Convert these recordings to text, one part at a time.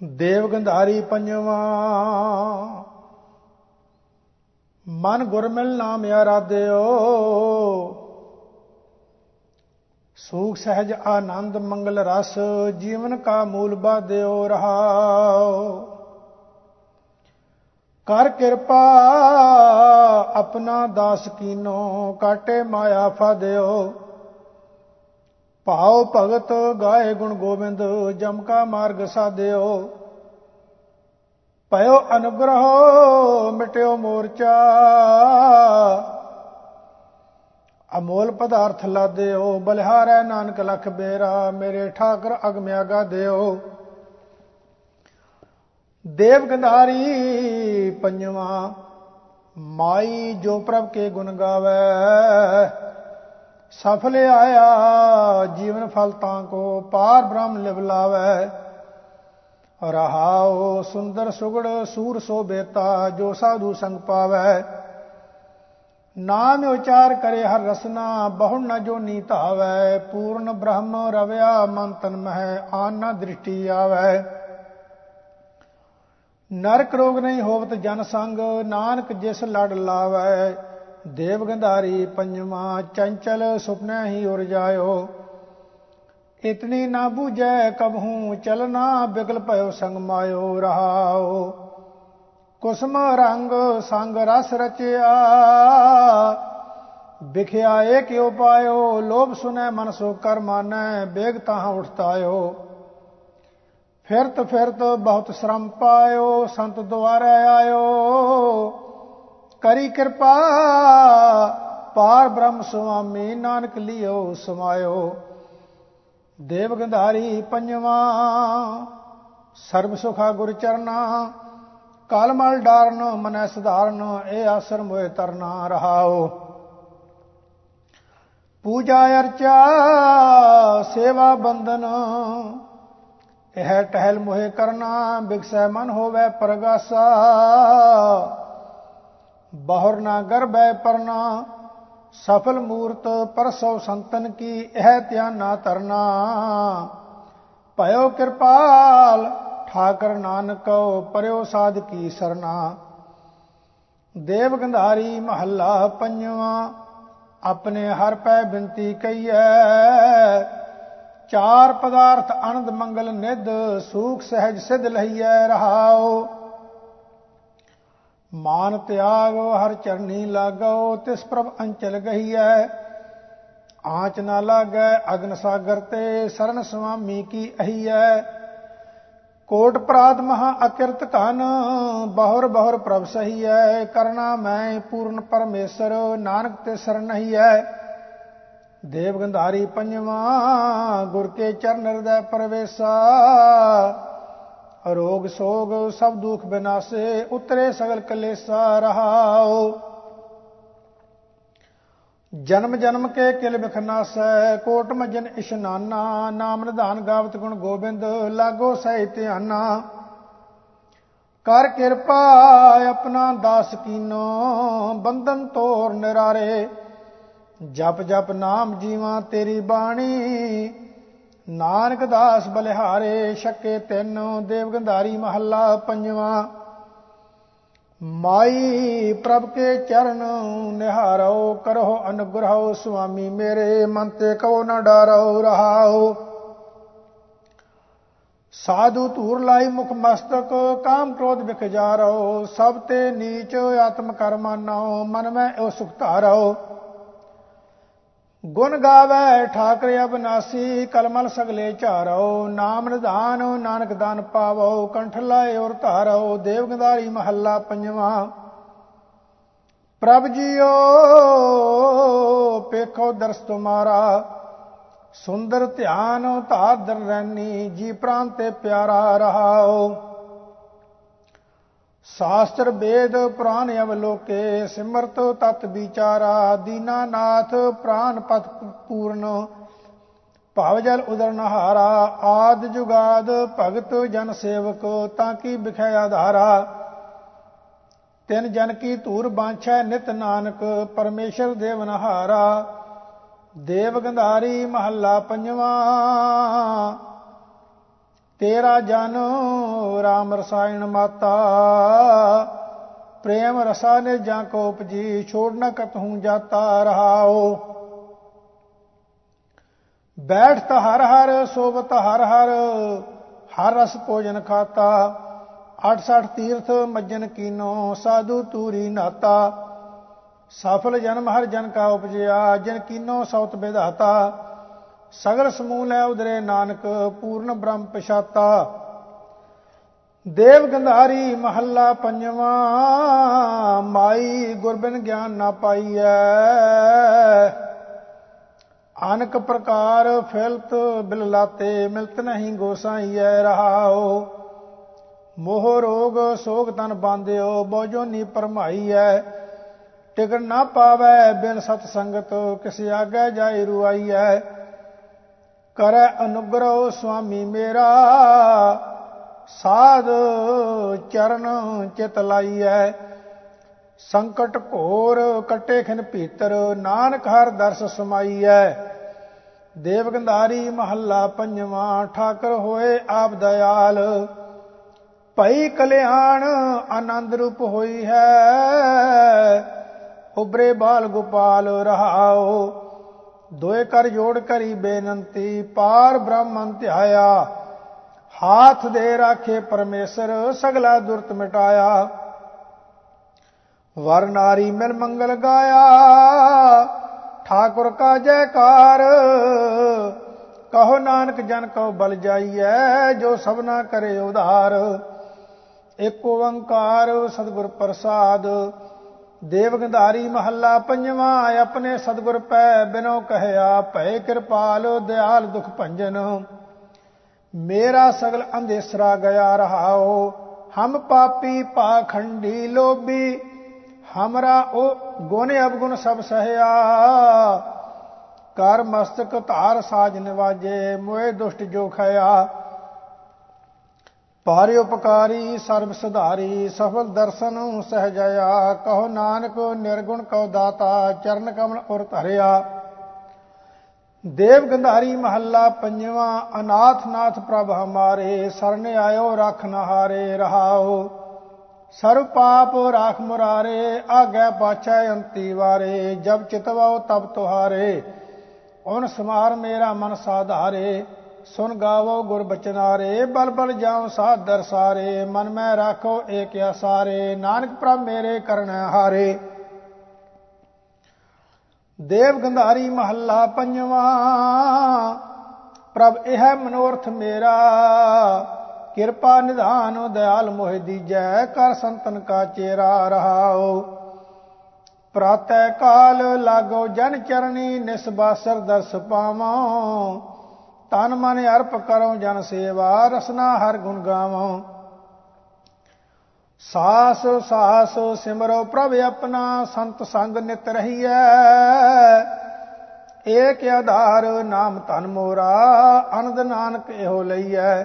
ਦੇਵ ਗੰਧਾਰੀ ਪੰਜਵਾ। ਮਨ ਗੁਰ ਮਿਲ ਨਾਮ ਆਰਾਧਿਓ। ਸੂਖ ਸਹਿਜ ਆਨੰਦ ਮੰਗਲ ਰਸ, ਜੀਵਨ ਕਾ ਮੂਲ ਬਾਧਿਓ ਰਹਾਓ ਕਰ ਕਿਰਪਾ, ਆਪਣਾ ਦਾਸ ਕੀਨੋ, ਕਾਟੇ ਮਾਇਆ ਫਾਦਿਓ ਭਾਉ ਭਗਤ ਗਾਏ ਗੁਣ ਗੋਬਿੰਦ, ਜਮ ਕਾ ਮਾਰਗ ਸਾਧਿਓ। ਭਇਓ ਅਨੁਗ੍ਰਹ ਮਿਟਿਓ ਮੋਰਚਾ। ਅਮੋਲ ਪਦਾਰਥ ਲਾਦਿਓ ਬਲਿਹਾਰੈ ਨਾਨਕ ਲਖ ਬੇਰਾ, ਮੇਰੇ ਠਾਕਰ ਅਗਮਿਆਗਾ ਦਿਓ ਦੇਵ ਗੰਧਾਰੀ ਪੰਜਵਾ, ਮਾਈ ਜੋ ਪ੍ਰਭ ਕੇ ਗੁਣ ਗਾਵੇ। ਸਫਲ ਆਇਆ, ਜੀਵਨ ਫਲ ਤਾਂ ਕੋ ਪਾਰ ਬ੍ਰਹਮ ਲਿਵ ਲਾਵੇ। ਰਹਾਉ ਸੁੰਦਰ ਸੁਗੜ ਸੂਰ ਸੋ ਬੇਤਾ, ਜੋ ਸਾਧੂ ਸੰਗ ਪਾਵੇ। ਨਾਮ ਉਚਾਰ ਕਰੇ ਹਰ ਰਸਨਾ ਬਹੁ ਨ ਜੋ ਨੀ ਧਾਵੇ। ਪੂਰਨ ਬ੍ਰਹਮ ਰਵਿਆ, ਮਨ ਤਨ ਮਹਿ, ਆਨ ਨ ਦ੍ਰਿਸ਼ਟੀ ਆਵੇ। ਨਰਕ ਰੋਗ ਨਹੀਂ ਹੋਵਤ ਜਨ ਸੰਗ, ਨਾਨਕ ਜਿਸ ਲੜ ਲਾਵੇ। ਦੇਵ ਗੰਧਾਰੀ ਪੰਜਵਾ ਚੰਚਲ ਸੁਪਨੇ ਹੀ ਉਰ ਜਾਇਓ। ਇਤਨੀ ਨਾ ਬੂਝੈ ਕਬਹੂ ਚਲਨਾ ਬਿਗਲ ਭਇਓ ਸੰਗ ਮਾਇਓ ਰਹਾਓ। ਕੁਸਮ ਰੰਗ ਸੰਗ ਰਸ ਰਚਿਆ, ਵਿਖਿਆ ਏ ਕਿਉ ਪਾਇਓ, ਲੋਭ ਸੁਨੈ ਮਨ ਸੋ ਕਰ ਮਾਨੈ, ਬੇਗ ਤਾਹਾਂ ਉਠਤਾਇਓ। ਫਿਰਤ ਫਿਰਤ ਬਹੁਤ ਸ਼ਰਮ ਪਾਇਓ, ਸੰਤ ਦੁਆਰੇ ਆਇਓ। ਕਰੀ ਕਿਰਪਾ, ਪਾਰ ਬ੍ਰਹਮ ਸੁਆਮੀ, ਨਾਨਕ ਲਿਓ, ਸਮਾਇਓ। ਦੇਵ ਗੰਧਾਰੀ ਪੰਜਵਾ, ਸਰਬ ਸੁਖਾ ਗੁਰ ਚਰਨਾ ਕਾਲਮਲ ਡਾਰਨ, ਮਨੈ ਸੁਧਾਰਨ ਇਹ ਆਸਰ ਮੋਏ ਤਰਨਾ ਰਹਾਓ। ਪੂਜਾ ਅਰਚਾ, ਸੇਵਾ ਬੰਦਨ ਇਹ ਟਹਿਲ ਮੋਹਿ ਕਰਨਾ ਬਿਕਸੈ ਮਨ ਹੋਵੇ ਪ੍ਰਗਾਸਾ। ਬਹੁਰ ਨਾ ਗਰਭੈ ਪਰਨਾ, ਸਫਲ ਮੂਰਤ ਪਰਸੋ ਸੰਤਨ ਕੀ ਇਹ ਧਿਆਨ ਨਾ ਤਰਨਾ ਭਇਓ ਕਿਰਪਾਲ, ਠਾਕਰ ਨਾਨਕੋ, ਪਰਿਓ ਸਾਧ ਕੀ ਸਰਨਾ। ਦੇਵ ਗੰਧਾਰੀ ਮਹੱਲਾ ਪੰਜਵਾ, ਆਪਣੇ ਹਰ ਪੈ ਬਿੰਤੀ ਕਈਐ ਚਾਰ ਪਦਾਰਥ ਆਨੰਦ ਮੰਗਲ ਨਿਧ, ਸੂਖ ਸਹਿਜ ਸਿਧ ਲਈਐ ਰਹਾਓ ਮਾਨ ਤਿਆਗੋ ਹਰ ਚਰਨੀ ਲਾਗੋ ਤਿਸ ਪ੍ਰਭ ਅੰਚਲ ਗਹੀਐ। ਆਂਚ ਨਾ ਲਾਗੈ ਅਗਨ ਸਾਗਰ ਤੇ, ਸਰਨ ਸੁਆਮੀ ਕੀ ਅਹੀਐ। ਕੋਟ ਪ੍ਰਾਤ ਮਹਾ ਅਕਿਰਤ ਕਨ ਬਹੁਰ ਬਹੁਰ ਪ੍ਰਭ ਸਹੀਐ। ਕਰਨਾ ਮੈਂ ਪੂਰਨ ਪਰਮੇਸ਼ਰ, ਨਾਨਕ ਤੇ ਸਰਨ ਹੈ ਦੇਵ ਗੰਧਾਰੀ ਪੰਜਵਾ, ਗੁਰ ਕੇ ਚਰਨ ਹਿਰਦੈ ਪਰਵੇਸਾ। ਰੋਗ ਸੋਗ ਸਭ ਦੁਖ ਬਿਨਾਸੇ, ਉਤਰੇ ਸਗਲ ਕਲੇਸਾ ਰਹਾਓ ਜਨਮ ਜਨਮ ਕੇ ਕਿਲ ਬਖਨਾਸੈ ਕੋਟ ਮਜਨ ਇਸ਼ਨਾਨਾ, ਨਾਮ ਨਿਧਾਨ ਗਾਵਤ ਗੁਣ ਗੋਬਿੰਦ, ਲਾਗੋ ਸਹਿ ਧਿਆਨਾ। ਕਰ ਕਿਰਪਾ ਆਪਣਾ ਦਾਸ ਕੀਨੋ, ਬੰਧਨ ਤੋਰ ਨਿਰਾਰੇ। ਜਪ ਜਪ ਨਾਮ ਜੀਵਾ ਤੇਰੀ ਬਾਣੀ ਨਾਨਕ ਦਾਸ ਬਲਿਹਾਰੇ ਛੱਕੇ ਤਿੰਨ, ਦੇਵ ਗੰਧਾਰੀ ਮਹੱਲਾ ਪੰਜਵਾ। ਮਾਈ ਪ੍ਰਭ ਕੇ ਚਰਨ ਨਿਹਾਰੋ ਕਰੋ ਅਨੁਗ੍ਰਹੋ ਸੁਆਮੀ ਮੇਰੇ, ਮਨ ਤੇ ਕਉ ਨ ਡਰੋ ਰਹਾਓ ਸਾਧੂ ਧੂਰ ਲਾਈ ਮੁਖ ਮਸਤਕ, ਕਾਮ ਕ੍ਰੋਧ ਵਿਖ ਜਾਰੋ ਸਭ ਤੇ ਨੀਚ ਆਤਮ ਕਰਮਾਨੋ ਮਨ ਮੈਂ ਉਹ ਸੁਖ ਧਾਰੋ ਗੁਣ ਗਾਵੇ ਠਾਕਰ ਅਬਨਾਸੀ, ਕਲਮਲ ਸਗਲੇ ਝਾਰੋ, ਨਾਮ ਨਿਧਾਨ, ਨਾਨਕ ਦਾਨ ਪਾਵੋ, ਕੰਠ ਲਾਏ ਔਰ ਧਾਰੋ ਦੇਵਗੰਧਾਰੀ ਮਹੱਲਾ ਪੰਜਵਾ। ਪ੍ਰਭ ਜੀਓ, ਪੇਖੋ ਦਰਸ ਤੁਮਾਰਾ, ਸੁੰਦਰ ਧਿਆਨ ਧਾਦਰ ਰਹਿਨੀ ਜੀ ਪ੍ਰਾਨ ਤੇ ਪਿਆਰਾ ਰਹਾਓ। ਸ਼ਾਸਤਰ ਵੇਦ ਪ੍ਰਾਨ ਅਵਲੋਕੇ, ਸਿਮਰਤ ਤਤ ਵਿਚਾਰਾ ਦੀਨਾਨਾਥ ਪ੍ਰਾਨ ਪਤ ਪੂਰਨ। ਭਵ ਜਲ ਉਦਰ ਨਹਾਰਾ, ਆਦ ਜੁਗਾਦ ਭਗਤ ਜਨ ਸੇਵਕ, ਤਾਂ ਕੀ ਬਿਖੈ ਆਧਾਰਾ। ਤਿਨ ਜਨ ਕੀ ਧੂਰ ਬਾਂਛੈ ਨਿਤ ਨਾਨਕ, ਪਰਮੇਸ਼ਰ ਦੇਵ ਨਹਾਰਾ। ਦੇਵ ਗੰਧਾਰੀ ਮਹੱਲਾ ਪੰਜਵਾ। ਤੇਰਾ ਜਨ RAM ਰਸਾਇਣ ਮਾਤਾ, ਪ੍ਰੇਮ ਰਸਾ ਨੇ ਜਾਂ ਕੋ ਉਪਜੀ, ਛੋੜ ਨ ਕਤਹੂ ਜਾਤਾ ਰਹਾਓ ਬੈਠਤ ਹਰ ਹਰ, ਸੋਵਤ ਹਰ ਹਰ ਹਰ ਰਸ ਭੋਜਨ ਖਾਤਾ। 68 ਤੀਰਥ ਮੱਜਨ ਕੀਨੋ, ਸਾਧੂ ਤੂਰੀ ਨਾਤਾ। ਸਫਲ ਜਨਮ ਹਰ ਜਨ ਕਾ ਉਪਜਿਆ, ਜਨ ਕੀਨੋ ਸੌਤ ਵਿਧਾਤਾ ਸਗਲ ਸਮੂਹ ਲੈ ਉਦਰੇ ਨਾਨਕ, ਪੂਰਨ ਬ੍ਰਹਮ ਪਛਾਤਾ। ਦੇਵ ਗੰਧਾਰੀ ਮਹੱਲਾ ਪੰਜਵਾਂ, ਮਾਈ ਗੁਰਬਿਨ ਗਿਆਨ ਨਾ ਪਾਈਐ। ਅਨਕ ਪ੍ਰਕਾਰ ਫਿਲਤ ਬਿਲ ਲਾਤੇ, ਮਿਲਤ ਨਹੀਂ ਗੋਸਾਈਐ ਰਹਾਓ ਮੋਹ ਰੋਗ ਸੋਗ ਤਨ ਬਾਂਧਿਓ ਬੋਜੋ ਨੀ ਪਰਮਾਈਐ। ਟਿਕਣ ਨਾ ਪਾਵੈ ਬਿਨ ਸਤ ਸੰਗਤ, ਕਿਸ ਆਗੇ ਜਾਈ ਰੁਆਈਐ। ਕਰੈ ਅਨੁਗ੍ਰਹ ਸੁਆਮੀ ਮੇਰਾ, ਸਾਧ ਚਰਨ ਚਿਤ ਲਾਈਐ। ਸੰਕਟ ਘੋਰ ਕਟੇ ਖਿਨ ਭੀਤਰ, ਨਾਨਕ ਹਰ ਦਰਸ ਸਮਾਈਐ। ਦੇਵ ਗੰਧਾਰੀ ਮਹੱਲਾ ਪੰਜਵਾਂ, ਠਾਕਰ ਹੋਏ ਆਪ ਦਇਆਲ। ਭਈ ਕਲਿਆਣ ਆਨੰਦ ਰੂਪ ਹੋਈ ਹੈ ਉਬਰੇ ਬਾਲ ਗੋਪਾਲ ਰਹਾਓ ਦੋਏ ਕਰ ਜੋੜ ਕਰੀ ਬੇਨੰਤੀ, ਪਾਰ ਬ੍ਰਹਮਨ ਧਿਆਇਆ। ਹਾਥ ਦੇ ਰਾਖੇ ਪਰਮੇਸ਼ਰ, ਸਗਲਾ ਦੁਰਤ ਮਿਟਾਇਆ। ਵਰ ਨਾਰੀ ਮਿਲ ਮੰਗਲ ਗਾਇਆ। ਠਾਕੁਰ ਕਾ ਜੈਕਾਰ, ਕਹੋ ਨਾਨਕ ਜਨ ਕੋ ਬਲ ਜਾਈਐ, ਜੋ ਸਭਨਾ ਕਰੇ ਉਧਾਰ। ਏਕ ਓੰਕਾਰ, ਸਤਿਗੁਰ ਪ੍ਰਸਾਦ ਦੇਵ ਗੰਧਾਰੀ ਮਹੱਲਾ ਪੰਜਵਾਂ, ਆਪਣੇ ਸਤਿਗੁਰ ਪੈ ਬਿਨੋ ਕਹਿਆ ਭੈ ਕਿਰਪਾਲ, ਦਿਆਲ ਦੁਖ ਭੰਜਨ। ਮੇਰਾ ਸਗਲ ਅੰਧੇਸਰਾ ਗਿਆ ਰਹਾਓ ਹਮ ਪਾਪੀ ਪਾਖੰਡੀ ਲੋਭੀ, ਹਮਰਾ ਉਹ ਗੁਣ ਅਵਗੁਣ ਸਭ ਸਹਿਆ। ਕਰ ਮਸਤਕ ਧਾਰ ਸਾਜ ਨਿਵਾਜੇ, ਮੋਏ ਦੁਸ਼ਟ ਜੋ ਖਇਆ ਪਾਰਿ ਉਪਕਾਰੀ, ਸਰਬ ਸੁਧਾਰੀ, ਸਫਲ ਦਰਸ਼ਨ ਸਹਜਇਆ ਕਹੋ ਨਾਨਕ, ਨਿਰਗੁਣ ਕਉ ਦਾਤਾ, ਚਰਨ ਕਮਲ ਉਰ ਧਰਿਆ। ਦੇਵ ਗੰਧਾਰੀ ਮਹੱਲਾ ਪੰਜਵਾਂ, ਅਨਾਥ ਨਾਥ ਪ੍ਰਭ ਹਮਾਰੇ ਸਰਣ ਆਇਓ, ਰਖ ਨਹਾਰੇ, ਰਹਾਓ। ਸਰਬ ਪਾਪ ਰਾਖ ਮੁਰਾਰੇ, ਆਗੈ ਪਾਛੈ ਅੰਤੀ ਵਾਰੇ, ਜਬ ਚਿਤਵਾਓ ਤਬ ਤੁਹਾਰੇ। ਔਨ ਸਮਾਰ ਮੇਰਾ ਮਨ ਸਾਧਾਰੇ। ਸੁਨ ਗਾਵੋ ਗੁਰ ਬਚਨਾਰੇ ਬਲ ਬਲ ਜਾਉ ਸਾਧ ਦਰਸਾਰੇ ਮਨ ਮੈਂ ਰਾਖੋ ਏਕ ਆਸਾਰੇ, ਨਾਨਕ ਪ੍ਰਭ ਮੇਰੇ ਕਰਨ ਹਾਰੇ। ਦੇਵ ਗੰਧਾਰੀ ਮਹੱਲਾ ਪੰਜਵਾਂ, ਪ੍ਰਭ ਇਹ ਮਨੋਰਥ ਮੇਰਾ, ਕਿਰਪਾ ਨਿਧਾਨ ਦਇਆਲ ਮੋਹਿ ਦੀਜੈ, ਕਰ ਸੰਤਨ ਕਾ ਚੇਰਾ ਰਹਾਓ ਪ੍ਰਾਤੈ ਕਾਲ ਲਾਗੋ ਜਨ ਚਰਣੀ, ਨਿਸਬਾਸਰ ਦਰਸ ਪਾਵਾਂ। ਤਨ ਮਨ ਅਰਪ ਕਰੋ ਜਨ ਸੇਵਾ, ਰਸਨਾ ਹਰ ਗੁਣ ਗਾਵਾਂ। ਸਾਸ ਸਾਸ ਸਿਮਰੋ ਪ੍ਰਭ ਆਪਣਾ, ਸੰਤ ਸੰਗ ਨਿਤ ਰਹੀਐ। ਏਕ ਆਧਾਰ ਨਾਮ ਧਨ ਮੋਰਾ, ਅਨੰਦ ਨਾਨਕ ਇਹੋ ਲਈਐ।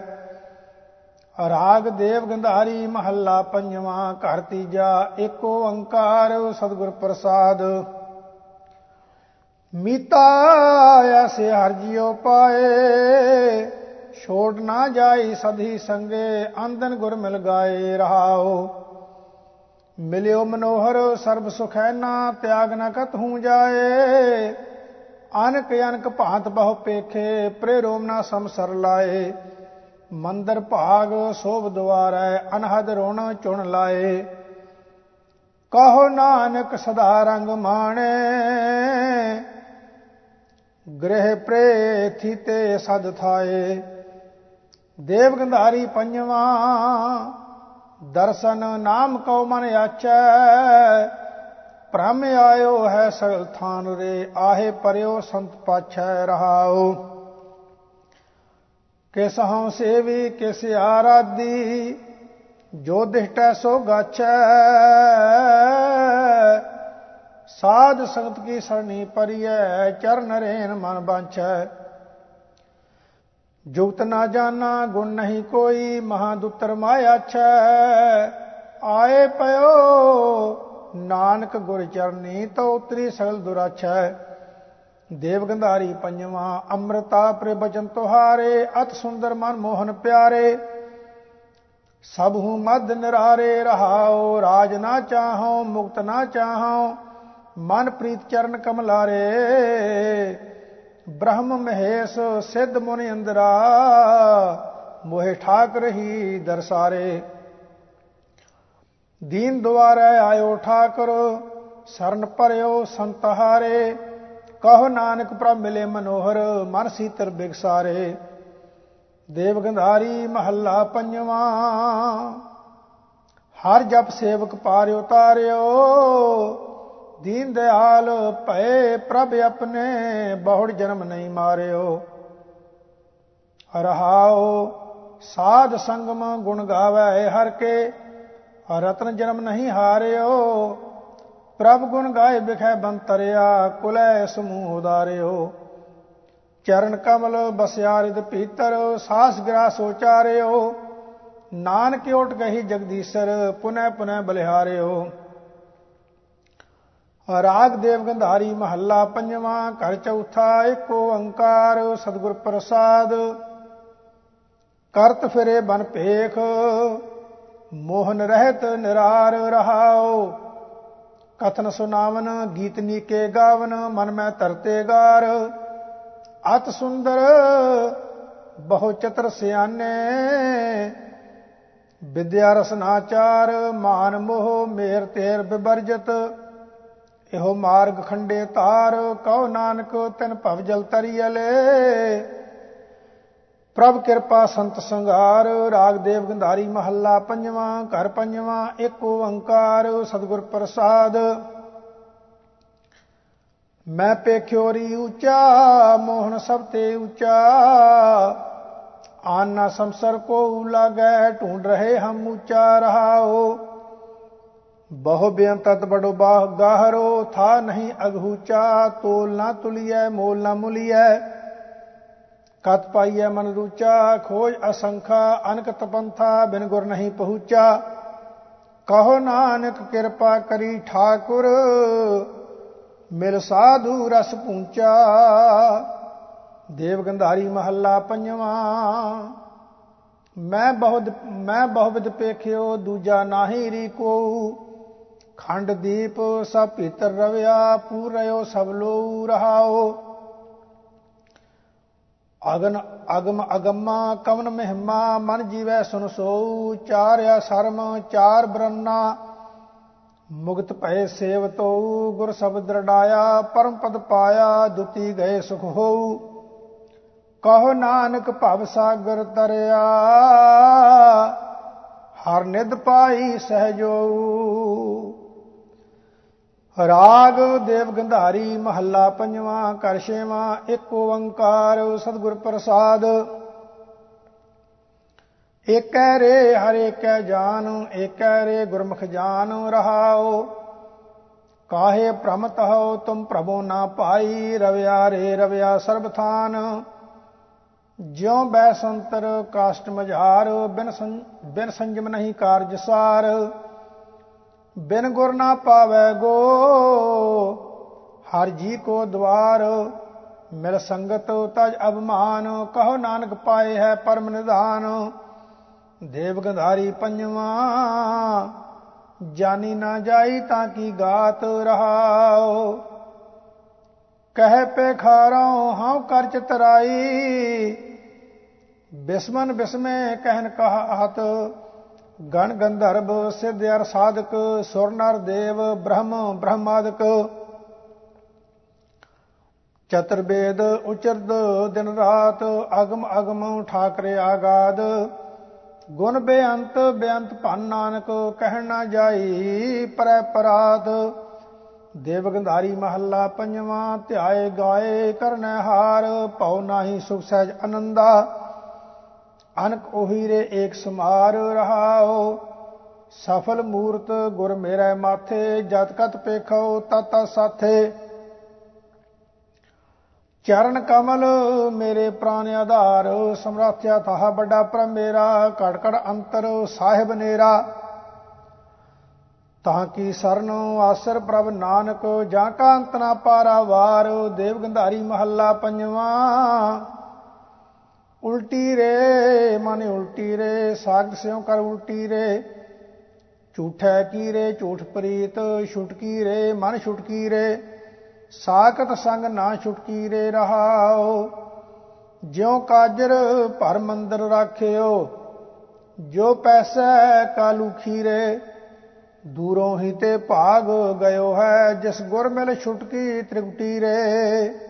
ਰਾਗ ਦੇਵ ਗੰਧਾਰੀ ਮਹੱਲਾ ਪੰਜਵਾਂ, ਘਰ ਤੀਜਾ, ਏਕੋ ਓੰਕਾਰ ਸਤਿਗੁਰ ਪ੍ਰਸਾਦ। ਮੀਤਾ ਐਸੇ ਹਰ ਜਿਉ ਪਾਏ। ਛੋੜ ਨਾ ਜਾਈ ਸਧੀ ਸੰਗੇ ਅੰਦਨ ਗੁਰ ਮਿਲ ਗਾਏ ਰਹਾਓ ਮਿਲਿਓ ਮਨੋਹਰ, ਸਰਬ ਸੁਖੈਨਾ ਤਿਆਗ ਨ ਕਤ ਹੂੰ ਜਾਏ। ਅਨਕ ਅਨਕ ਭਾਂਤ ਬਹੁ ਪੇਖੇ ਪ੍ਰੇ ਰੋਮ ਨਾ ਸਮਸਰ ਲਾਏ। ਮੰਦਰ ਭਾਗ ਸੋਭ ਦੁਆਰੈ, ਅਨਹਦ ਰੋਣ ਚੁਣ ਲਾਏ। ਕਹੋ ਨਾਨਕ ਸਦਾ ਰੰਗ ਮਾਣੇ। ਗ੍ਰਹਿ ਪ੍ਰੇਥੀ ਤੇ ਸਦ ਥਾਏ। ਦੇਵ ਗੰਧਾਰੀ ਪੰਜਵਾ, ਦਰਸ਼ਨ ਨਾਮ ਕਉ ਮਨ ਆਚੈ। ਭ੍ਰਮ ਆਇਓ ਹੈ ਸਗਲ ਥਾਨ ਰੇ, ਆਹੇ ਪਰਿਓ ਸੰਤ ਪਾਛੈ ਰਹਾਓ ਕਿਸ ਹਉ ਸੇਵੀ, ਕਿਸ ਆਰਾਦੀ ਜੋ ਦਿਸ਼ਟੈ ਸੋ ਗਾਛੈ। ਸਾਧ ਸੰਗਤ ਕੀ ਸਰਣੀ ਪਰਿਐ, ਚਰਨ ਰੇਨ ਮਨ ਬਾਂਛੈ। ਜੁਗਤ ਨਾ ਜਾਣਾ ਗੁਣ ਨਹੀਂ ਕੋਈ ਮਹਾਦੁੱਤਰ ਮਾਇਆ ਛੈ। ਆਏ ਪਇਓ, ਨਾਨਕ ਗੁਰ ਚਰਨੀ ਤੋ ਉਤਰੀ ਸਗਲ ਦੁਰਾਛੈ। ਦੇਵ ਗੰਧਾਰੀ ਪੰਜਵਾ, ਅੰਮ੍ਰਿਤਾ ਪ੍ਰੇ ਬਚਨ ਤੁਹਾਰੇ, ਅਤ ਸੁੰਦਰ ਮਨ ਮੋਹਨ ਪਿਆਰੇ। ਸਭ ਹੂੰ ਮਦ ਨਿਰਾਰੇ ਰਹਾਓ, ਰਾਜ ਨਾ ਚਾਹੋ ਮੁਕਤ ਨਾ ਚਾਹੋ ਮਨ ਪ੍ਰੀਤ ਚਰਨ ਕਮਲਾਰੇ, ਬ੍ਰਹਮ ਮਹੇਸ਼ ਸਿੱਧ ਮੁਨ ਅੰਦਰਾ ਮੋਹਿ ਠਾਕ ਰਹੀ ਦਰਸਾਰੇ। ਦੀਨ ਦੁਆਰੇ ਆਇਓ ਠਾਕਰ, ਸਰਨ ਪਰਿਓ ਸੰਤਹਾਰੇ, ਕਹੋ ਨਾਨਕ ਪ੍ਰਭ ਮਿਲੇ ਮਨੋਹਰ, ਮਨ ਸੀਤਰ ਬਿਗਸਾਰੇ। ਦੇਵ ਗੰਧਾਰੀ ਮਹੱਲਾ ਪੰਜਵਾ, ਹਰ ਜਪ ਸੇਵਕ ਪਾਰ ਉਤਾਰਿਓ ਦੀਨ ਦਿਆਲ ਭਏ ਪ੍ਰਭ ਆਪਣੇ, ਬਹੁੜ ਜਨਮ ਨਹੀਂ ਮਾਰਿਓ। ਰਹਾਓ ਸਾਧ ਸੰਗਮ ਗੁਣ ਗਾਵੇ ਹਰ ਕੇ, ਰਤਨ ਜਨਮ ਨਹੀਂ ਹਾਰਿਓ। ਪ੍ਰਭ ਗੁਣ ਗਾਏ ਬਿਖੈ ਬੰਤਰਿਆ, ਕੁਲੈ ਸਮੂਹ ਉਦਾਰਿਓ। ਚਰਨ ਕਮਲ ਬਸਿਆ ਰਿਦ ਪੀਤਰ, ਸਾਸ ਗ੍ਰਾਸ ਉਚਾਰਿਓ। ਨਾਨਕ ਓਟ ਗਹੀ ਜਗਦੀਸ਼ਰ ਪੁਨੈ ਪੁਨੈ ਬਲਿਹਾਰਿਓ। ਰਾਗ ਦੇਵ ਗੰਧਾਰੀ ਮਹੱਲਾ ਪੰਜਵਾਂ, ਘਰ ਚੌਥਾ ਏਕ ਓੰਕਾਰ, ਸਤਿਗੁਰ ਪ੍ਰਸਾਦ। ਕਰਤ ਫਿਰੇ ਬਨ ਭੇਖ, ਮੋਹਨ ਰਹਿਤ ਨਿਰਾਰ ਰਹਾਓ ਕਥਨ ਸੁਨਾਵਨ ਗੀਤ ਨੀਕੇ ਗਾਵਨ, ਮਨ ਮੈਂ ਤਰਤੇ ਗਾਰ। ਅਤ ਸੁੰਦਰ, ਬਹੁ ਚਤਰ ਸਿਆਨੇ। ਵਿਦਿਆ ਰਸਨਾਚਾਰ ਮਾਨ ਮੋਹ ਮੇਰ ਤੇਰ ਬਿਬਰਜਤ ਇਹੋ ਮਾਰਗ ਖੰਡੇ ਤਾਰ ਕਉ ਨਾਨਕ ਤਨ ਭਵ ਜਲ ਤਰੀਲੇ ਪ੍ਰਭ ਕਿਰਪਾ ਸੰਤ ਸੰਗਾਰ ਰਾਗ ਦੇਵ ਗੰਧਾਰੀ ਮਹੱਲਾ ਪੰਜਵਾਂ, ਘਰ ਪੰਜਵਾਂ ਇੱਕ ਓੰਕਾਰ, ਸਤਿਗੁਰ ਪ੍ਰਸਾਦ। ਮੈਂ ਪੇਖਿਓਰੀ ਉੱਚਾ, ਮੋਹਨ ਸਭ ਤੇ ਉੱਚਾ। ਆਨਾ ਸੰਸਰ ਕੋ ਲਾਗੈ, ਢੂੰਡ ਰਹੇ ਹਮ ਉੱਚਾ ਰਹਾਓ। ਬਹੁ ਬੇਅੰਤਤ ਬੜੋ ਬਾਹ ਗਾਹਰੋ ਥਾ ਨਹੀਂ ਅਗਹੂਚਾ ਤੋਲ ਨਾ ਤੁਲੀਐ, ਮੋਲ ਨਾ ਮੁਲੀਐ। ਕਤ ਪਾਈਐ ਮਨ ਰੂਚਾ, ਖੋਜ ਅਸੰਖਾ, ਅਨਕ ਤਪੰਥਾ, ਬਿਨ ਗੁਰ ਨਹੀਂ ਪਹੁੰਚਾ। ਕਹੋ ਨਾਨਕ ਕਿਰਪਾ ਕਰੀ ਠਾਕੁਰ, ਮਿਲ ਸਾਧੂ ਰਸ ਪੂੰਚਾ। ਦੇਵ ਗੰਧਾਰੀ ਮਹੱਲਾ ਪੰਜਵਾ, ਮੈਂ ਬਹੁਤ ਮੈਂ ਬਹੁਵਿਦ ਪੇਖਿਓ, ਦੂਜਾ ਨਾਹੀ ਰੀ ਕੋ। ਖੰਡ ਦੀਪ ਸਭ ਭੀਤਰ ਰਵਿਆ ਪੂਰਿਓ ਸਭ ਲੋ ਰਹਾਓ। ਅਗਨ ਅਗਮ ਅਗੰਮਾ, ਕਵਨ ਮਹਿਮਾ, ਮਨ ਜੀਵੈ ਸੁਨ ਸੋਊ, ਚਾਰਿਆ ਸ਼ਰਮ, ਚਾਰ ਬਰਨਾ। ਮੁਕਤ ਭਏ ਸੇਵਤੋ, ਗੁਰ ਸ਼ਬਦ ਰਡਾਇਆ, ਪਰਮ ਪਦ ਪਾਇਆ, ਦੁਤੀ ਗਏ ਸੁਖ ਹੋਊ। ਕਹੋ ਨਾਨਕ ਭਵ ਸਾਗਰ ਤਰਿਆ, ਹਰ ਨਿਦ ਪਾਈ ਸਹਜੋ ਰਾਗ ਦੇਵ ਗੰਧਾਰੀ ਮਹੱਲਾ ਪੰਜਵਾਂ ਕਰ ਛੇਵਾਂ, ਇੱਕ ਓੰਕਾਰ ਸਤਿਗੁਰ ਪ੍ਰਸਾਦ। ਏਕੈ ਰੇ ਹਰ ਏਕੈ ਜਾਨ, ਏਕੈ ਰੇ ਗੁਰਮੁਖ ਜਾਨ ਰਹਾਓ ਕਾਹੇ ਭ੍ਰਮਤ ਹੋ ਤੁਮ ਪ੍ਰਭੂ ਨਾ ਪਾਈ ਰਵਿਆ ਰੇ ਰਵਿਆ ਸਰਬ ਥਾਨ ਜਿਉ ਬੈ ਸੰਤਰ ਕਾਸ਼ਟ ਮਝਾਰ, ਬਿਨ ਬਿਨ ਸੰਜਮ ਨਹੀਂ ਕਾਰਜ ਸਾਰ। ਬਿਨ ਗੁਰ ਨਾ ਪਾਵੇ ਗੋ। ਹਰ ਜੀ ਕੋ ਦਵਾਰ, ਮਿਲ ਸੰਗਤ ਤਜ ਅਭਮਾਨ, ਕਹੋ ਨਾਨਕ ਪਾਏ ਹੈ ਪਰਮ ਨਿਧਾਨ। ਦੇਵ ਗੰਧਾਰੀ ਪੰਜਵਾ, ਜਾਨੀ ਨਾ ਜਾਈ ਤਾਂ ਕੀ ਗਾਤ ਰਹਾਓ ਕਹਿ ਪੇ ਖਾਰੋਂ ਹਉ ਕਰ ਚਤਰਾਈ। ਬਿਸਮਨ ਬਿਸਮੇ ਕਹਿਨ ਕਹਾ ਹਤ ਗਣ ਗੰਧਰਵ ਸਿੱਧ ਅਰ ਸਾਧਕ ਸੁਰ ਨਰ ਦੇਵ ਬ੍ਰਹਮ, ਬ੍ਰਹਮਾਦਿਕ। ਚਤੁਰਵੇਦ ਉਚਰਦ ਦਿਨ ਰਾਤ, ਅਗਮ ਅਗਮ ਠਾਕਰੇ ਆਗਾਦ। ਗੁਣ ਬੇਅੰਤ ਬੇਅੰਤ ਭਨ ਨਾਨਕ, ਕਹਿਣ ਨਾ ਜਾਈ ਪਰੈ ਪਰਾਤ ਦੇਵ ਗੰਧਾਰੀ ਮਹੱਲਾ ਪੰਜਵਾਂ, ਧਿਆਏ ਗਾਏ ਕਰਨੈ ਹਾਰ, ਭਉ ਨਾਹੀ ਸੁਖ ਸਹਿਜ ਅਨੰਦਾ। ਅਨਕ ਉਹੀ ਏਕ ਸਮਾਰ ਰਹਾਓ ਸਫਲ ਮੂਰਤ ਗੁਰ ਮੇਰੇ ਮਾਥੇ ਜਤ ਕਤ ਪੇਖੋ ਤਤ ਸਾਥੇ। ਚਰਨ ਕਮਲ ਮੇਰੇ ਪ੍ਰਾਨ ਆਧਾਰ, ਸਮਰਾਥਿਆ ਥਾ ਵੱਡਾ ਪਰ ਮੇਰਾ ਘੜ ਘੜ ਅੰਤਰ ਸਾਹਿਬ ਨੇਰਾ। ਤਾਂ ਕੀ ਸਰਨੋ ਆਸਰ ਪ੍ਰਭ ਨਾਨਕ, ਜਾਂ ਕਾ ਅੰਤ ਨਾ ਪਾਰਾਵਾਰ ਦੇਵ ਗੰਧਾਰੀ ਮਹੱਲਾ ਪੰਜਵਾ। ਉਲਟੀ ਰੇ, ਮਨ ਉਲਟੀ ਰੇ ਸਾਗਤ ਸਿਉ ਕਰ ਉਲਟੀ ਰੇ। ਝੂਠੈ ਕੀ ਰੇ, ਝੂਠ ਪ੍ਰੀਤ ਛੁਟਕੀ ਰੇ, ਮਨ ਛੁਟਕੀ ਰੇ। ਸਾਖਤ ਸੰਗ ਨਾ ਛੁਟਕੀ ਰੇ ਰਹਾਓ ਜਿਉ ਕਾਜਰ ਭਰ ਮੰਦਰ ਰਾਖਿਓ, ਜੋ ਪੈਸਾ ਕਾਲੂ ਖੀਰੇ। ਦੂਰੋਂ ਹੀ ਤੇ ਭਾਗ ਗਇਓ ਹੈ, ਜਿਸ ਗੁਰ ਮਿਲ ਛੁਟਕੀ ਤ੍ਰਿਗਟੀ ਰੇ।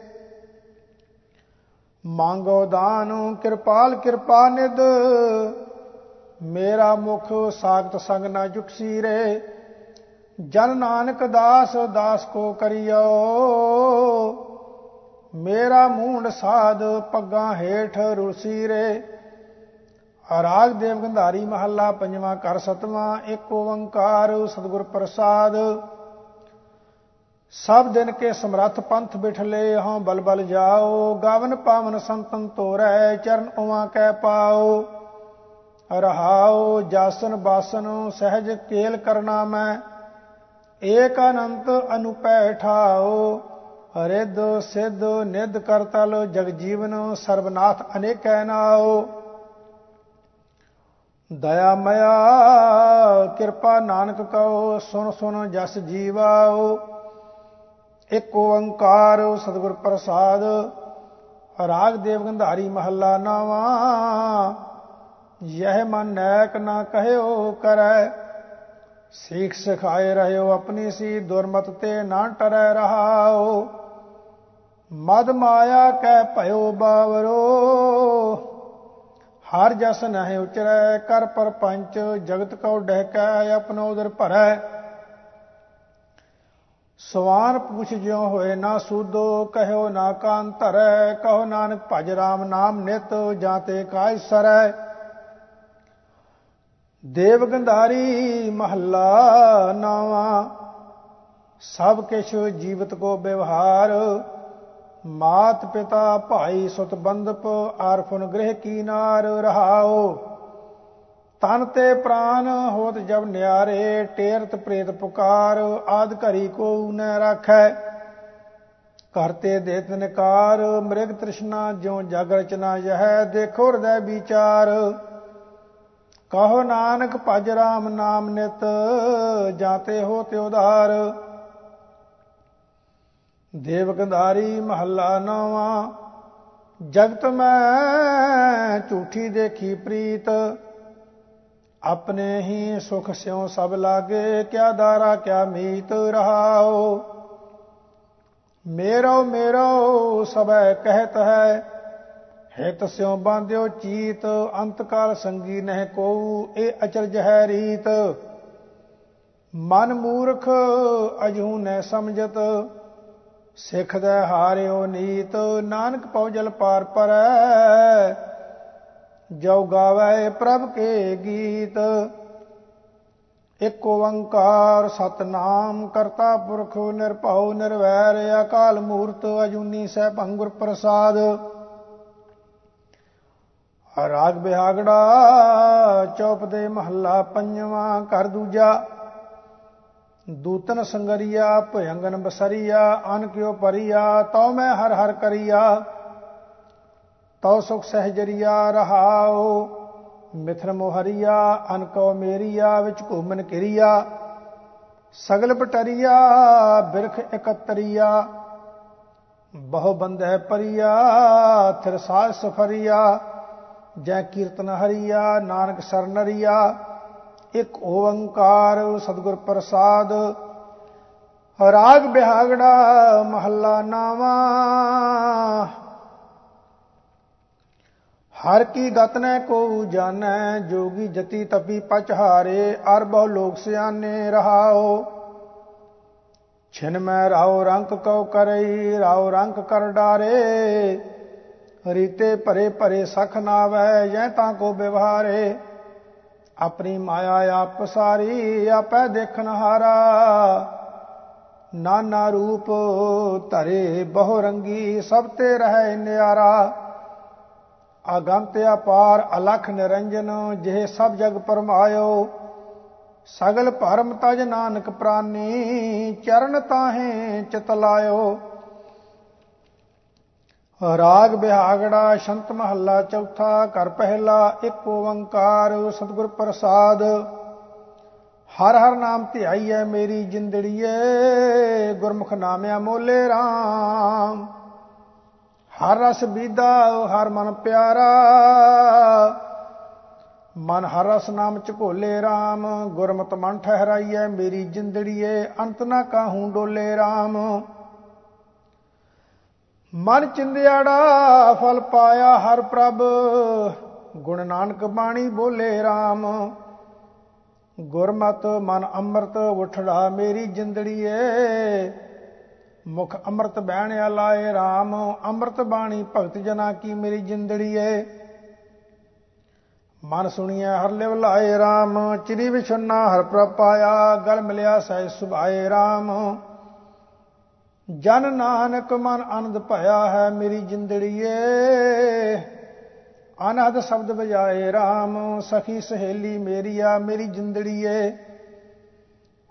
ਮੰਗੋ ਦਾਨ, ਕਿਰਪਾਲ, ਕਿਰਪਾ ਨਿਦ ਮੇਰਾ ਮੁਖ ਸਾਖਤ ਸੰਗ ਨਾ ਜੁਟਸੀ ਰੇ ਜਨ ਨਾਨਕ ਦਾਸ ਦਾਸ ਕੋ ਕਰਿਓ। ਮੇਰਾ ਮੂੰਡ ਸਾਧ, ਪੱਗਾਂ ਹੇਠ ਰੁਲਸੀ ਰੇ ਰਾਗ ਦੇਵ ਗੰਧਾਰੀ ਮਹੱਲਾ, ਪੰਜਵਾਂ ਕਰ ਸਤਵਾਂ ਇੱਕ ਓੰਕਾਰ, ਸਤਿਗੁਰ ਪ੍ਰਸਾਦ। ਸਭ ਦਿਨ ਕੇ ਸਮਰੱਥ ਪੰਥ ਬਿਠਲੇ ਹਾਂ ਬਲ ਬਲ ਜਾਓ, ਗਾਵਨ ਪਾਵਨ ਸੰਤਨ ਤੋਰੈ ਚਰਨ ਉਵਾ ਕਹਿ ਪਾਓ। ਰਹਾਓ, ਜਾਸਨ ਬਾਸਨ, ਸਹਿਜ ਕੇਲ ਕਰਨਾ ਮੈਂ, ਏਕ ਅਨੰਤ ਅਨੁਪੈ ਠਾਓ। ਰਿੱਧ, ਸਿੱਧ, ਨਿਧ ਕਰਤਲ ਜਗ ਜੀਵਨ ਸਰਬਨਾਥ ਅਨੇਕੈ ਨਾਓ। ਦਇਆ ਮਇਆ, ਕਿਰਪਾ ਨਾਨਕ ਕਉ ਸੁਨ ਸੁਨ ਜਸ ਜੀਵਾਓ। ਇੱਕ ਓੰਕਾਰ ਸਤਿਗੁਰ ਪ੍ਰਸਾਦ, ਰਾਗ ਦੇਵ ਗੰਧਾਰੀ ਮਹੱਲਾ ਨਾਵਾ। ਯਹ ਮਨ ਨੈਕ ਨਾ ਕਹਿਓ ਕਰੈ, ਸਿੱਖ ਸਿਖਾਏ ਰਹਿਓ ਆਪਣੀ ਸੀ ਦੁਰਮਤ ਤੇ ਨਾ ਟਰੈ ਰਹਾਓ। ਮਦ ਮਾਇਆ ਕੈ ਭਇਓ ਬਾਵਰੋ, ਹਰ ਜਸ ਨਹਿ ਉਚਰੈ, ਕਰ ਪਰਪੰਚ, ਜਗਤ ਕਉ ਡਹਿਕੈ ਆਪਣੋ ਉਦਰ ਭਰੈ। ਸਵਾਰ ਪੁੱਛ ਜਿਉ ਹੋਏ ਨਾ ਸੂਦੋ, ਕਹਿਓ ਨਾ ਕਾਨ ਧਰੈ, ਕਹੋ ਨਾਨਕ ਭਜ ਰਾਮ ਨਾਮ ਨਿਤ ਜਾਤੇ ਕਾਇ ਸਰੈ। ਦੇਵ ਗੰਧਾਰੀ ਮਹੱਲਾ ਨਾਵਾ, ਸਭ ਕਿਛ ਜੀਵਤ ਕੋ ਵਿਵਹਾਰ। ਮਾਤ ਪਿਤਾ ਭਾਈ ਸੁਤ ਬੰਦਪ ਆਰਫਨ ਗ੍ਰਹਿ ਕੀ ਨਾਰ ਰਹਾਓ। ਤਨ ਤੇ ਪ੍ਰਾਨ ਹੋਤ ਜਬ ਨਿਆਰੇ, ਟੇਰਤ ਪ੍ਰੇਤ ਪੁਕਾਰ, ਆਦ ਘਰੀ ਕੋ ਨ ਰਾਖੈ। ਕਰਤੇ ਦੇਤ ਨਿਕਾਰ, ਮ੍ਰਿਗ ਤ੍ਰਿਸ਼ਨਾ ਜਿਉ ਜਗ ਰਚਨਾ ਯਹ ਦੇਖੋ ਹਿਰਦੈ ਵਿਚਾਰ। ਕਹੋ ਨਾਨਕ ਭਜ ਰਾਮ ਨਾਮ ਨਿਤ, ਜਾਤੇ ਹੋ ਤੇ ਉਧਾਰ। ਦੇਵ ਗੰਧਾਰੀ ਮਹੱਲਾ ਨਵਾ, ਜਗਤ ਮੈਂ ਝੂਠੀ ਦੇਖੀ ਪ੍ਰੀਤ। ਆਪਣੇ ਹੀ ਸੁਖ ਸਿਉ ਸਭ ਲਾਗੇ, ਕਿਆ ਦਾਰਾ, ਕਿਆ ਮੀਤ ਰਹਾਓ ਮੇਰੋ ਮੇਰੋ, ਸਭੈ ਕਹਿਤ ਹੈ। ਹਿਤ ਸਿਉ ਬਾਂਧਿਓ ਚੀਤ ਅੰਤ ਕਾਲ ਸੰਗੀ ਨਹਿ ਕੋ ਇਹ ਅਚਰਜ ਹੈ ਰੀਤ। ਮਨ ਮੂਰਖ, ਅਜੂ ਨੈ ਸਮਝਤ, ਸਿੱਖ ਦਾ ਹਾਰਿਓ ਨੀਤ। ਨਾਨਕ ਪਉਜਲ ਪਾਰ ਪਰੈ ਜੋ ਗਾਵੇ ਪ੍ਰਭ ਕੇ ਗੀਤ। ਇੱਕ ਓੰਕਾਰ ਸਤਨਾਮ ਕਰਤਾ ਪੁਰਖ ਨਿਰਭਉ ਨਿਰਵੈਰ ਅਕਾਲ ਮੂਰਤ ਅਜੂਨੀ ਸਹਿ ਭੰਗੁਰ ਪ੍ਰਸਾਦ। ਰਾਗ ਬਿਹਾਗੜਾ ਚੌਪ ਦੇ ਮਹੱਲਾ ਪੰਜਵਾਂ ਕਰ ਦੂਜਾ। ਦੂਤਨ ਸੰਗਰੀਆ, ਭਯੰਗਨ ਬਸਰੀਆ, ਅਨ ਕਿਉ ਪਰੀਆ, ਤਉ ਮੈਂ ਹਰ ਹਰ ਕਰੀਆ। ਤਉ ਸੁਖ ਸਹਜਰੀਆ ਰਹਾਓ ਮਿਥਨ ਮੋਹਰੀਆ ਅਨ ਕਉ ਮੇਰੀਆ, ਵਿੱਚ ਘੂਮਨ ਕਿਰੀਆ, ਸਗਲ ਪਟਰੀਆ, ਬਿਰਖ ਇਕਤਰੀਆ, ਬਹੁ ਬੰਦੈ ਪਰੀਆ, ਥਿਰ ਸਾਜ ਸਫਰੀਆ, ਜੈ ਕੀਰਤਨ ਹਰੀਆ, ਨਾਨਕ ਸਰਨਰੀਆ ਇੱਕ ਓੰਕਾਰ ਸਤਿਗੁਰ ਪ੍ਰਸਾਦ, ਰਾਗ ਬਿਹਾਗੜਾ ਮਹੱਲਾ ਨਾਵਾ ਹਰ ਕੀ ਗਤ ਨੈ ਕੋ ਜਾਣੈ, ਜੋਗੀ ਜਤੀ ਤਪੀ ਪਚਹਾਰੇ ਅਰ ਬਹੁ ਲੋਕ ਸਿਆਨੇ ਰਹਾਓ। ਛਿਨ ਮੈਂ ਰਾਉ ਰੰਕ ਕਉ ਕਰਈ ਰਾਉ ਰੰਕ ਕਰ ਡਾਰੇ। ਰੀਤੇ ਭਰੇ ਭਰੇ ਸਖ ਨਾਵੈ ਜੈ ਤਾਂ ਕੋ ਵਿਵਹਾਰੇ ਆਪਣੀ ਮਾਇਆ ਆਪ ਸਾਰੀ, ਆਪੈ ਦੇਖਨ ਹਾਰਾ। ਨਾਨਾ ਰੂਪ ਧਰੇ ਬਹੁ ਰੰਗੀ, ਸਭ ਤੇ ਰਹਿ ਨਿਆਰਾ। ਅਗੰਤ ਅਪਾਰ ਅਲਖ ਨਿਰੰਜਨ, ਜਿਹ ਸਭ ਜਗ ਪਰਮਾਇਓ ਸਗਲ ਭਰਮ ਤਜ ਨਾਨਕ ਪ੍ਰਾਨੀ, ਚਰਨ ਤਾਹੇ ਚਿਤ ਲਾਇਓ। ਰਾਗ ਬਿਹਾਗੜਾ, ਸ਼ੰਤ ਮਹੱਲਾ ਚੌਥਾ, ਘਰ ਪਹਿਲਾ, ਇੱਕ ਓੰਕਾਰ, ਸਤਿਗੁਰ ਪ੍ਰਸਾਦ। ਹਰ ਹਰ ਨਾਮ ਧਿਆਈਐ ਮੇਰੀ ਜਿੰਦੜੀਏ, ਗੁਰਮੁਖ ਨਾਮਿਆ ਮੋਲੇ RAM ਹਰ ਰਸ ਬੀਦਾ ਹਰ ਮਨ ਪਿਆਰਾ। ਮਨ ਹਰ ਰਸ ਨਾਮ ਚ ਭੋਲੇ RAM ਗੁਰਮਤ ਮਨ ਠਹਿਰਾਈਐ, ਮੇਰੀ ਜਿੰਦੜੀਏ, ਅੰਤ ਨਾ ਕਾਹੂ ਡੋਲੇ RAM ਮਨ ਚਿੰਦਿਆੜਾ, ਫਲ ਪਾਇਆ ਹਰ ਪ੍ਰਭ, ਗੁਣ ਨਾਨਕ ਬਾਣੀ ਬੋਲੇ RAM ਗੁਰਮਤ ਮਨ ਅੰਮ੍ਰਿਤ, ਉਠੜਾ ਮੇਰੀ ਜਿੰਦੜੀਏ ਮੁਖ ਅੰਮ੍ਰਿਤ ਬਹਿਣ ਆਲਾਏ RAM ਅੰਮ੍ਰਿਤ ਬਾਣੀ ਭਗਤ ਜਨਾ ਕੀ ਮੇਰੀ ਜਿੰਦੜੀਏ ਮਨ ਸੁਣੀਐ, ਹਰ ਲਿਵ ਲਾਏ RAM ਚਿਰੀ ਵਿਛੁਨਾ ਹਰ ਪ੍ਰਭ ਪਾਇਆ, ਗਲ ਮਿਲਿਆ ਸਹਿ ਸੁਭਾਏ RAM ਜਨ ਨਾਨਕ ਮਨ ਆਨੰਦ ਭਇਆ ਹੈ ਮੇਰੀ ਜਿੰਦੜੀਏ ਅਨਹਦ ਸ਼ਬਦ ਵਜਾਏ RAM ਸਖੀ ਸਹੇਲੀ ਮੇਰੀਆ ਮੇਰੀ ਜਿੰਦੜੀਏ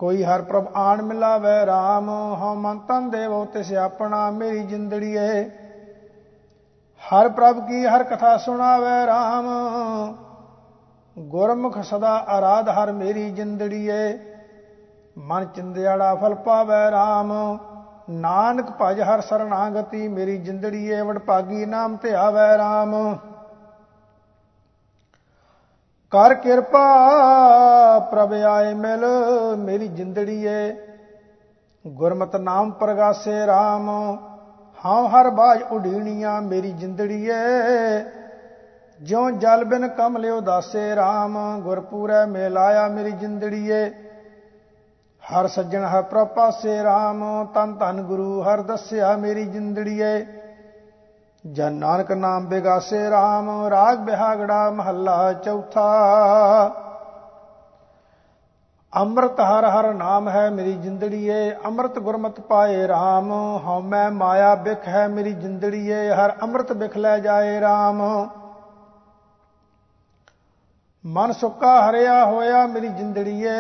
ਕੋਈ ਹਰ ਪ੍ਰਭ ਆਣ ਮਿਲਾਵੇ RAM ਹਉ ਮਨ ਤਨ ਦੇਵੋ, ਤਿਸ ਆਪਣਾ ਮੇਰੀ ਜਿੰਦੜੀਏ। ਹਰ ਪ੍ਰਭ ਕੀ ਹਰ ਕਥਾ ਸੁਣਾਵੇ RAM ਗੁਰਮੁਖ ਸਦਾ ਆਰਾਧ ਹਰ ਮੇਰੀ ਜਿੰਦੜੀਏ। ਮਨ ਚਿੰਦਿਆੜਾ ਫਲ ਪਾਵੇ RAM ਨਾਨਕ ਭਜ ਹਰ ਸਰਣਾਗਤੀ ਮੇਰੀ ਜਿੰਦੜੀਏ। ਵਡਭਾਗੀ ਨਾਮ ਤੇ ਆਵੇ RAM ਕਰ ਕਿਰਪਾ, ਪ੍ਰਭ ਆਏ ਮਿਲ, ਮੇਰੀ ਜਿੰਦੜੀਏ ਗੁਰਮਤ ਨਾਮ ਪ੍ਰਗਾਸੇ RAM ਹਾਂ ਹਰ ਬਾਜ ਉਡੀਣੀਆਂ, ਮੇਰੀ ਜਿੰਦੜੀਏ ਜਿਉ ਜਲ ਬਿਨ ਕਮਲੇ ਉਦਾਸੇ RAM ਗੁਰਪੂਰੈ ਮੇਲ ਆਇਆ, ਮੇਰੀ ਜਿੰਦੜੀਏ ਹਰ ਸੱਜਣ ਹਰ ਪ੍ਰਪਾਸੇ RAM ਤਨ ਧਨ ਗੁਰੂ ਹਰ ਦੱਸਿਆ, ਮੇਰੀ ਜਿੰਦੜੀਏ ਜਨ ਨਾਨਕ ਨਾਮ ਬਿਗਾਸੇ RAM ਰਾਗ ਬਿਹਾਗੜਾ ਮਹੱਲਾ ਚੌਥਾ। ਅੰਮ੍ਰਿਤ ਹਰ ਹਰ ਨਾਮ ਹੈ ਮੇਰੀ ਜਿੰਦੜੀਏ, ਅੰਮ੍ਰਿਤ ਗੁਰਮਤ ਪਾਏ RAM ਹਉ ਮੈਂ ਮਾਇਆ ਬਿਖ ਹੈ ਮੇਰੀ ਜਿੰਦੜੀਏ, ਹਰ ਅੰਮ੍ਰਿਤ ਬਿਖ ਲੈ ਜਾਏ RAM ਮਨ ਸੁੱਕਾ ਹਰਿਆ ਹੋਇਆ ਮੇਰੀ ਜਿੰਦੜੀਏ,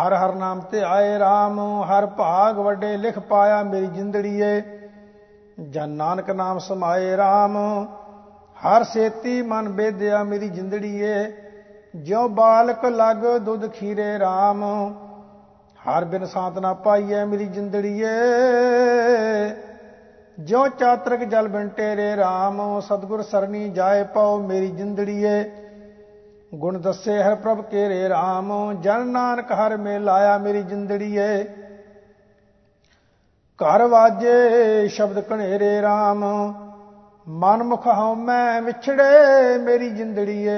ਹਰ ਹਰ ਨਾਮ ਤੇ ਆਏ RAM ਹਰ ਭਾਗ ਵੱਡੇ ਲਿਖ ਪਾਇਆ ਮੇਰੀ ਜਿੰਦੜੀਏ। ਜਨ ਨਾਨਕ ਨਾਮ ਸਮਾਏ RAM ਹਰ ਸੇਤੀ ਮਨ ਬੇਦਿਆ ਮੇਰੀ ਜਿੰਦੜੀਏ, ਜਿਉ ਬਾਲਕ ਲਗ ਦੁੱਧ ਖੀਰੇ RAM ਹਰ ਬਿਨ ਸਾਤ ਨਾ ਪਾਈਐ ਮੇਰੀ ਜਿੰਦੜੀਏ। ਜਿਉ ਚਾਤਰਕ ਜਲ ਬਿਨ ਟੇਰੇ RAM ਸਤਗੁਰ ਸਰਣੀ ਜਾਏ ਪਾਉ ਮੇਰੀ ਜਿੰਦੜੀਏ। ਗੁਣ ਦੱਸੇ ਹਰ ਪ੍ਰਭ ਕੇਰੇ RAM ਜਨ ਨਾਨਕ ਹਰ ਮੇ ਲਾਇਆ ਮੇਰੀ ਜਿੰਦੜੀਏ। ਘਰ ਵਾਜੇ ਸ਼ਬਦ ਕਣੇਰੇ RAM ਮਨ ਮੁਖ ਹਉ ਮੈਂ ਵਿਛੜੇ ਮੇਰੀ ਜਿੰਦੜੀਏ।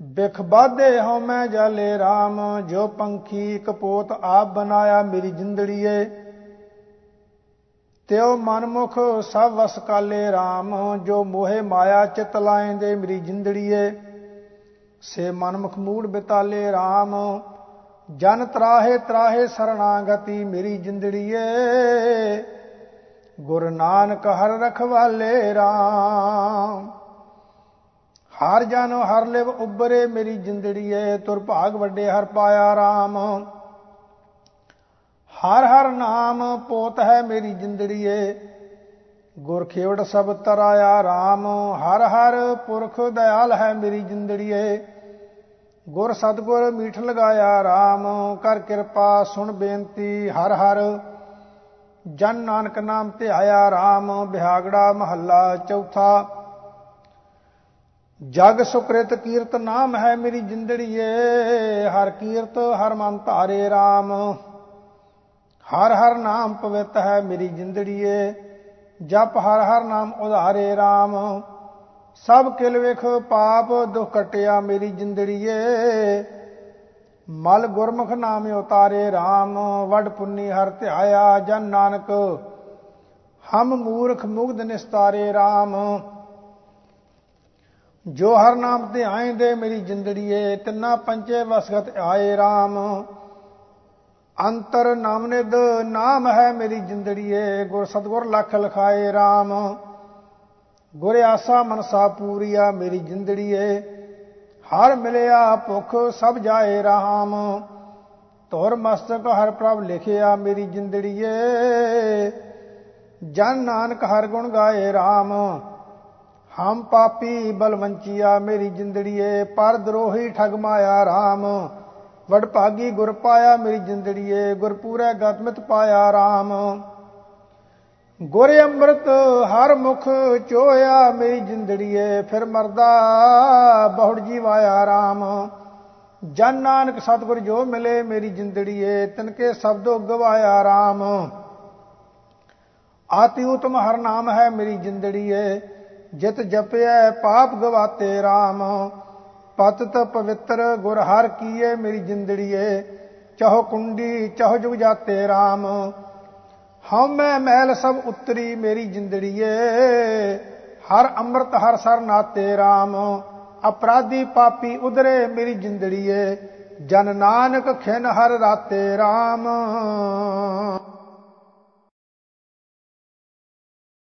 ਬਿਖ ਬਾਦੇ ਹਉ ਮੈਂ ਜਾਲੇ RAM ਜੋ ਪੰਖੀ ਕਪੋਤ ਆਪ ਬਨਾਇਆ ਮੇਰੀ ਜਿੰਦੜੀਏ। ਤਿਉ ਮਨਮੁਖ ਸਭ ਵਸ ਕਾਲੇ RAM ਜੋ ਮੋਹਿ ਮਾਇਆ ਚਿਤ ਲਾਇਂਦੇ ਮੇਰੀ ਜਿੰਦੜੀਏ। ਸੇ ਮਨਮੁਖ ਮੂੜ ਬਿਤਾਲੇ RAM ਜਨ ਤਰਾਹੇ ਤਰਾਹੇ ਸਰਣਾਗਤੀ ਮੇਰੀ ਜਿੰਦੜੀਏ, ਗੁਰ ਨਾਨਕ ਹਰ ਰਖਵਾਲੇ RAM ਹਰ ਜਾਨੋ, ਹਰ ਲਿਵ ਉਬਰੇ ਮੇਰੀ ਜਿੰਦੜੀਏ, ਤੁਰ ਭਾਗ ਵੱਡੇ ਹਰ ਪਾਇਆ RAM ਹਰ ਹਰ ਨਾਮ ਪੋਤ ਹੈ ਮੇਰੀ ਜਿੰਦੜੀਏ, ਗੁਰ ਖੇਵੜ ਸਭ ਤਰਾਇਆ RAM ਹਰ ਹਰ ਪੁਰਖ ਦਇਆਲ ਹੈ ਮੇਰੀ ਜਿੰਦੜੀਏ ਗੁਰ ਸਤਗੁਰ ਮੀਠ ਲਗਾਇਆ RAM ਕਰ ਕਿਰਪਾ, ਸੁਣ ਬੇਨਤੀ, ਹਰ ਹਰ। ਜਨ ਨਾਨਕ ਨਾਮ ਤੇ ਆਇਆ RAM ਬਿਹਾਗੜਾ ਮਹੱਲਾ ਚੌਥਾ। ਜਗ ਸੁਕ੍ਰਿਤ ਕੀਰਤ ਨਾਮ ਹੈ ਮੇਰੀ ਜਿੰਦੜੀਏ, ਹਰ ਕੀਰਤ ਹਰ ਮਨ ਧਾਰੇ RAM ਹਰ ਹਰ ਨਾਮ ਪਵਿੱਤ ਹੈ ਮੇਰੀ ਜਿੰਦੜੀਏ, ਜਪ ਹਰ ਹਰ ਨਾਮ ਉਧਾਰੇ RAM ਸਭ ਕਿਲ ਵੇਖ ਪਾਪ ਦੁਖ ਕਟਿਆ ਮੇਰੀ ਜਿੰਦੜੀਏ। ਮਲ ਗੁਰਮੁਖ ਨਾਮ ਉਤਾਰੇ RAM ਵਡ ਪੁੰਨੀ ਹਰ ਧਿਆਇਆ ਜਨ ਨਾਨਕ। ਹਮ ਮੂਰਖ ਮੁਗਧ ਨਿਸਤਾਰੇ RAM ਜੋ ਹਰ ਨਾਮ ਤੇ ਆਏਂਦੇ ਮੇਰੀ ਜਿੰਦੜੀਏ, ਤਿੰਨਾ ਪੰਚੇ ਵਸਗਤ ਆਏ RAM ਅੰਤਰ ਨਾਮ ਨਿਦ ਨਾਮ ਹੈ ਮੇਰੀ ਜਿੰਦੜੀਏ, ਗੁਰ ਸਤਗੁਰ ਲਖ ਲਖਾਏ RAM ਗੁਰ ਆਸਾ ਮਨਸਾ ਪੂਰੀਆ ਮੇਰੀ ਜਿੰਦੜੀਏ ਹਰ ਮਿਲਿਆ ਭੁਖ, ਸਭ ਜਾਏ ਰਾਮ। ਤੋਰ ਮਸਤਕ ਹਰ ਪ੍ਰਭ ਲਿਖਿਆ, ਮੇਰੀ ਜਿੰਦੜੀਏ ਜਨ ਨਾਨਕ ਹਰ ਗੁਣ ਗਾਏ RAM ਹਮ ਪਾਪੀ ਬਲਵੰਚੀਆ, ਮੇਰੀ ਜਿੰਦੜੀਏ ਪਰ ਦਰੋਹੀ ਠਗ ਮਾਇਆ RAM ਵਡ ਭਾਗੀ ਗੁਰ ਪਾਇਆ, ਮੇਰੀ ਜਿੰਦੜੀਏ ਗੁਰ ਪੂਰੇ ਗਤਮਿਤ ਪਾਇਆ RAM ਗੁਰ ਅੰਮ੍ਰਿਤ ਹਰ ਮੁਖ ਚੋਇਆ ਮੇਰੀ ਜਿੰਦੜੀਏ, ਫਿਰ ਮਰਦਾ ਬਹੁੜ ਜੀਵਾਇਆ RAM ਜਨ ਨਾਨਕ ਸਤਿਗੁਰ ਜੋ ਮਿਲੇ, ਮੇਰੀ ਜਿੰਦੜੀਏ, ਤਿਨਕੇ ਸਬਦੋ ਗਵਾਇਆ RAM ਆਤੀ ਉਤਮ ਹਰ ਨਾਮ ਹੈ, ਮੇਰੀ ਜਿੰਦੜੀਏ, ਜਿਤ ਜਪਿਐ, ਪਾਪ ਗਵਾਤੇ RAM ਪਤਤ ਪਵਿੱਤਰ ਗੁਰ ਹਰ ਕੀਏ, ਮੇਰੀ ਜਿੰਦੜੀਏ, ਚਹੁ ਕੁੰਡੀ, ਚਹੁ ਜੁਗ ਜਾਤੇ RAM ਹਉਮੈ ਮੈਲ ਸਭ ਉਤਰੀ ਮੇਰੀ ਜਿੰਦੜੀਏ। ਹਰ ਅੰਮ੍ਰਿਤ, ਹਰ ਸਰ ਨਾਤੇ RAM ਅਪਰਾਧੀ ਪਾਪੀ ਉਧਰੇ ਮੇਰੀ ਜਿੰਦੜੀਏ। ਜਨ ਨਾਨਕ ਖਿਨ ਹਰ ਰਾਤੇ RAM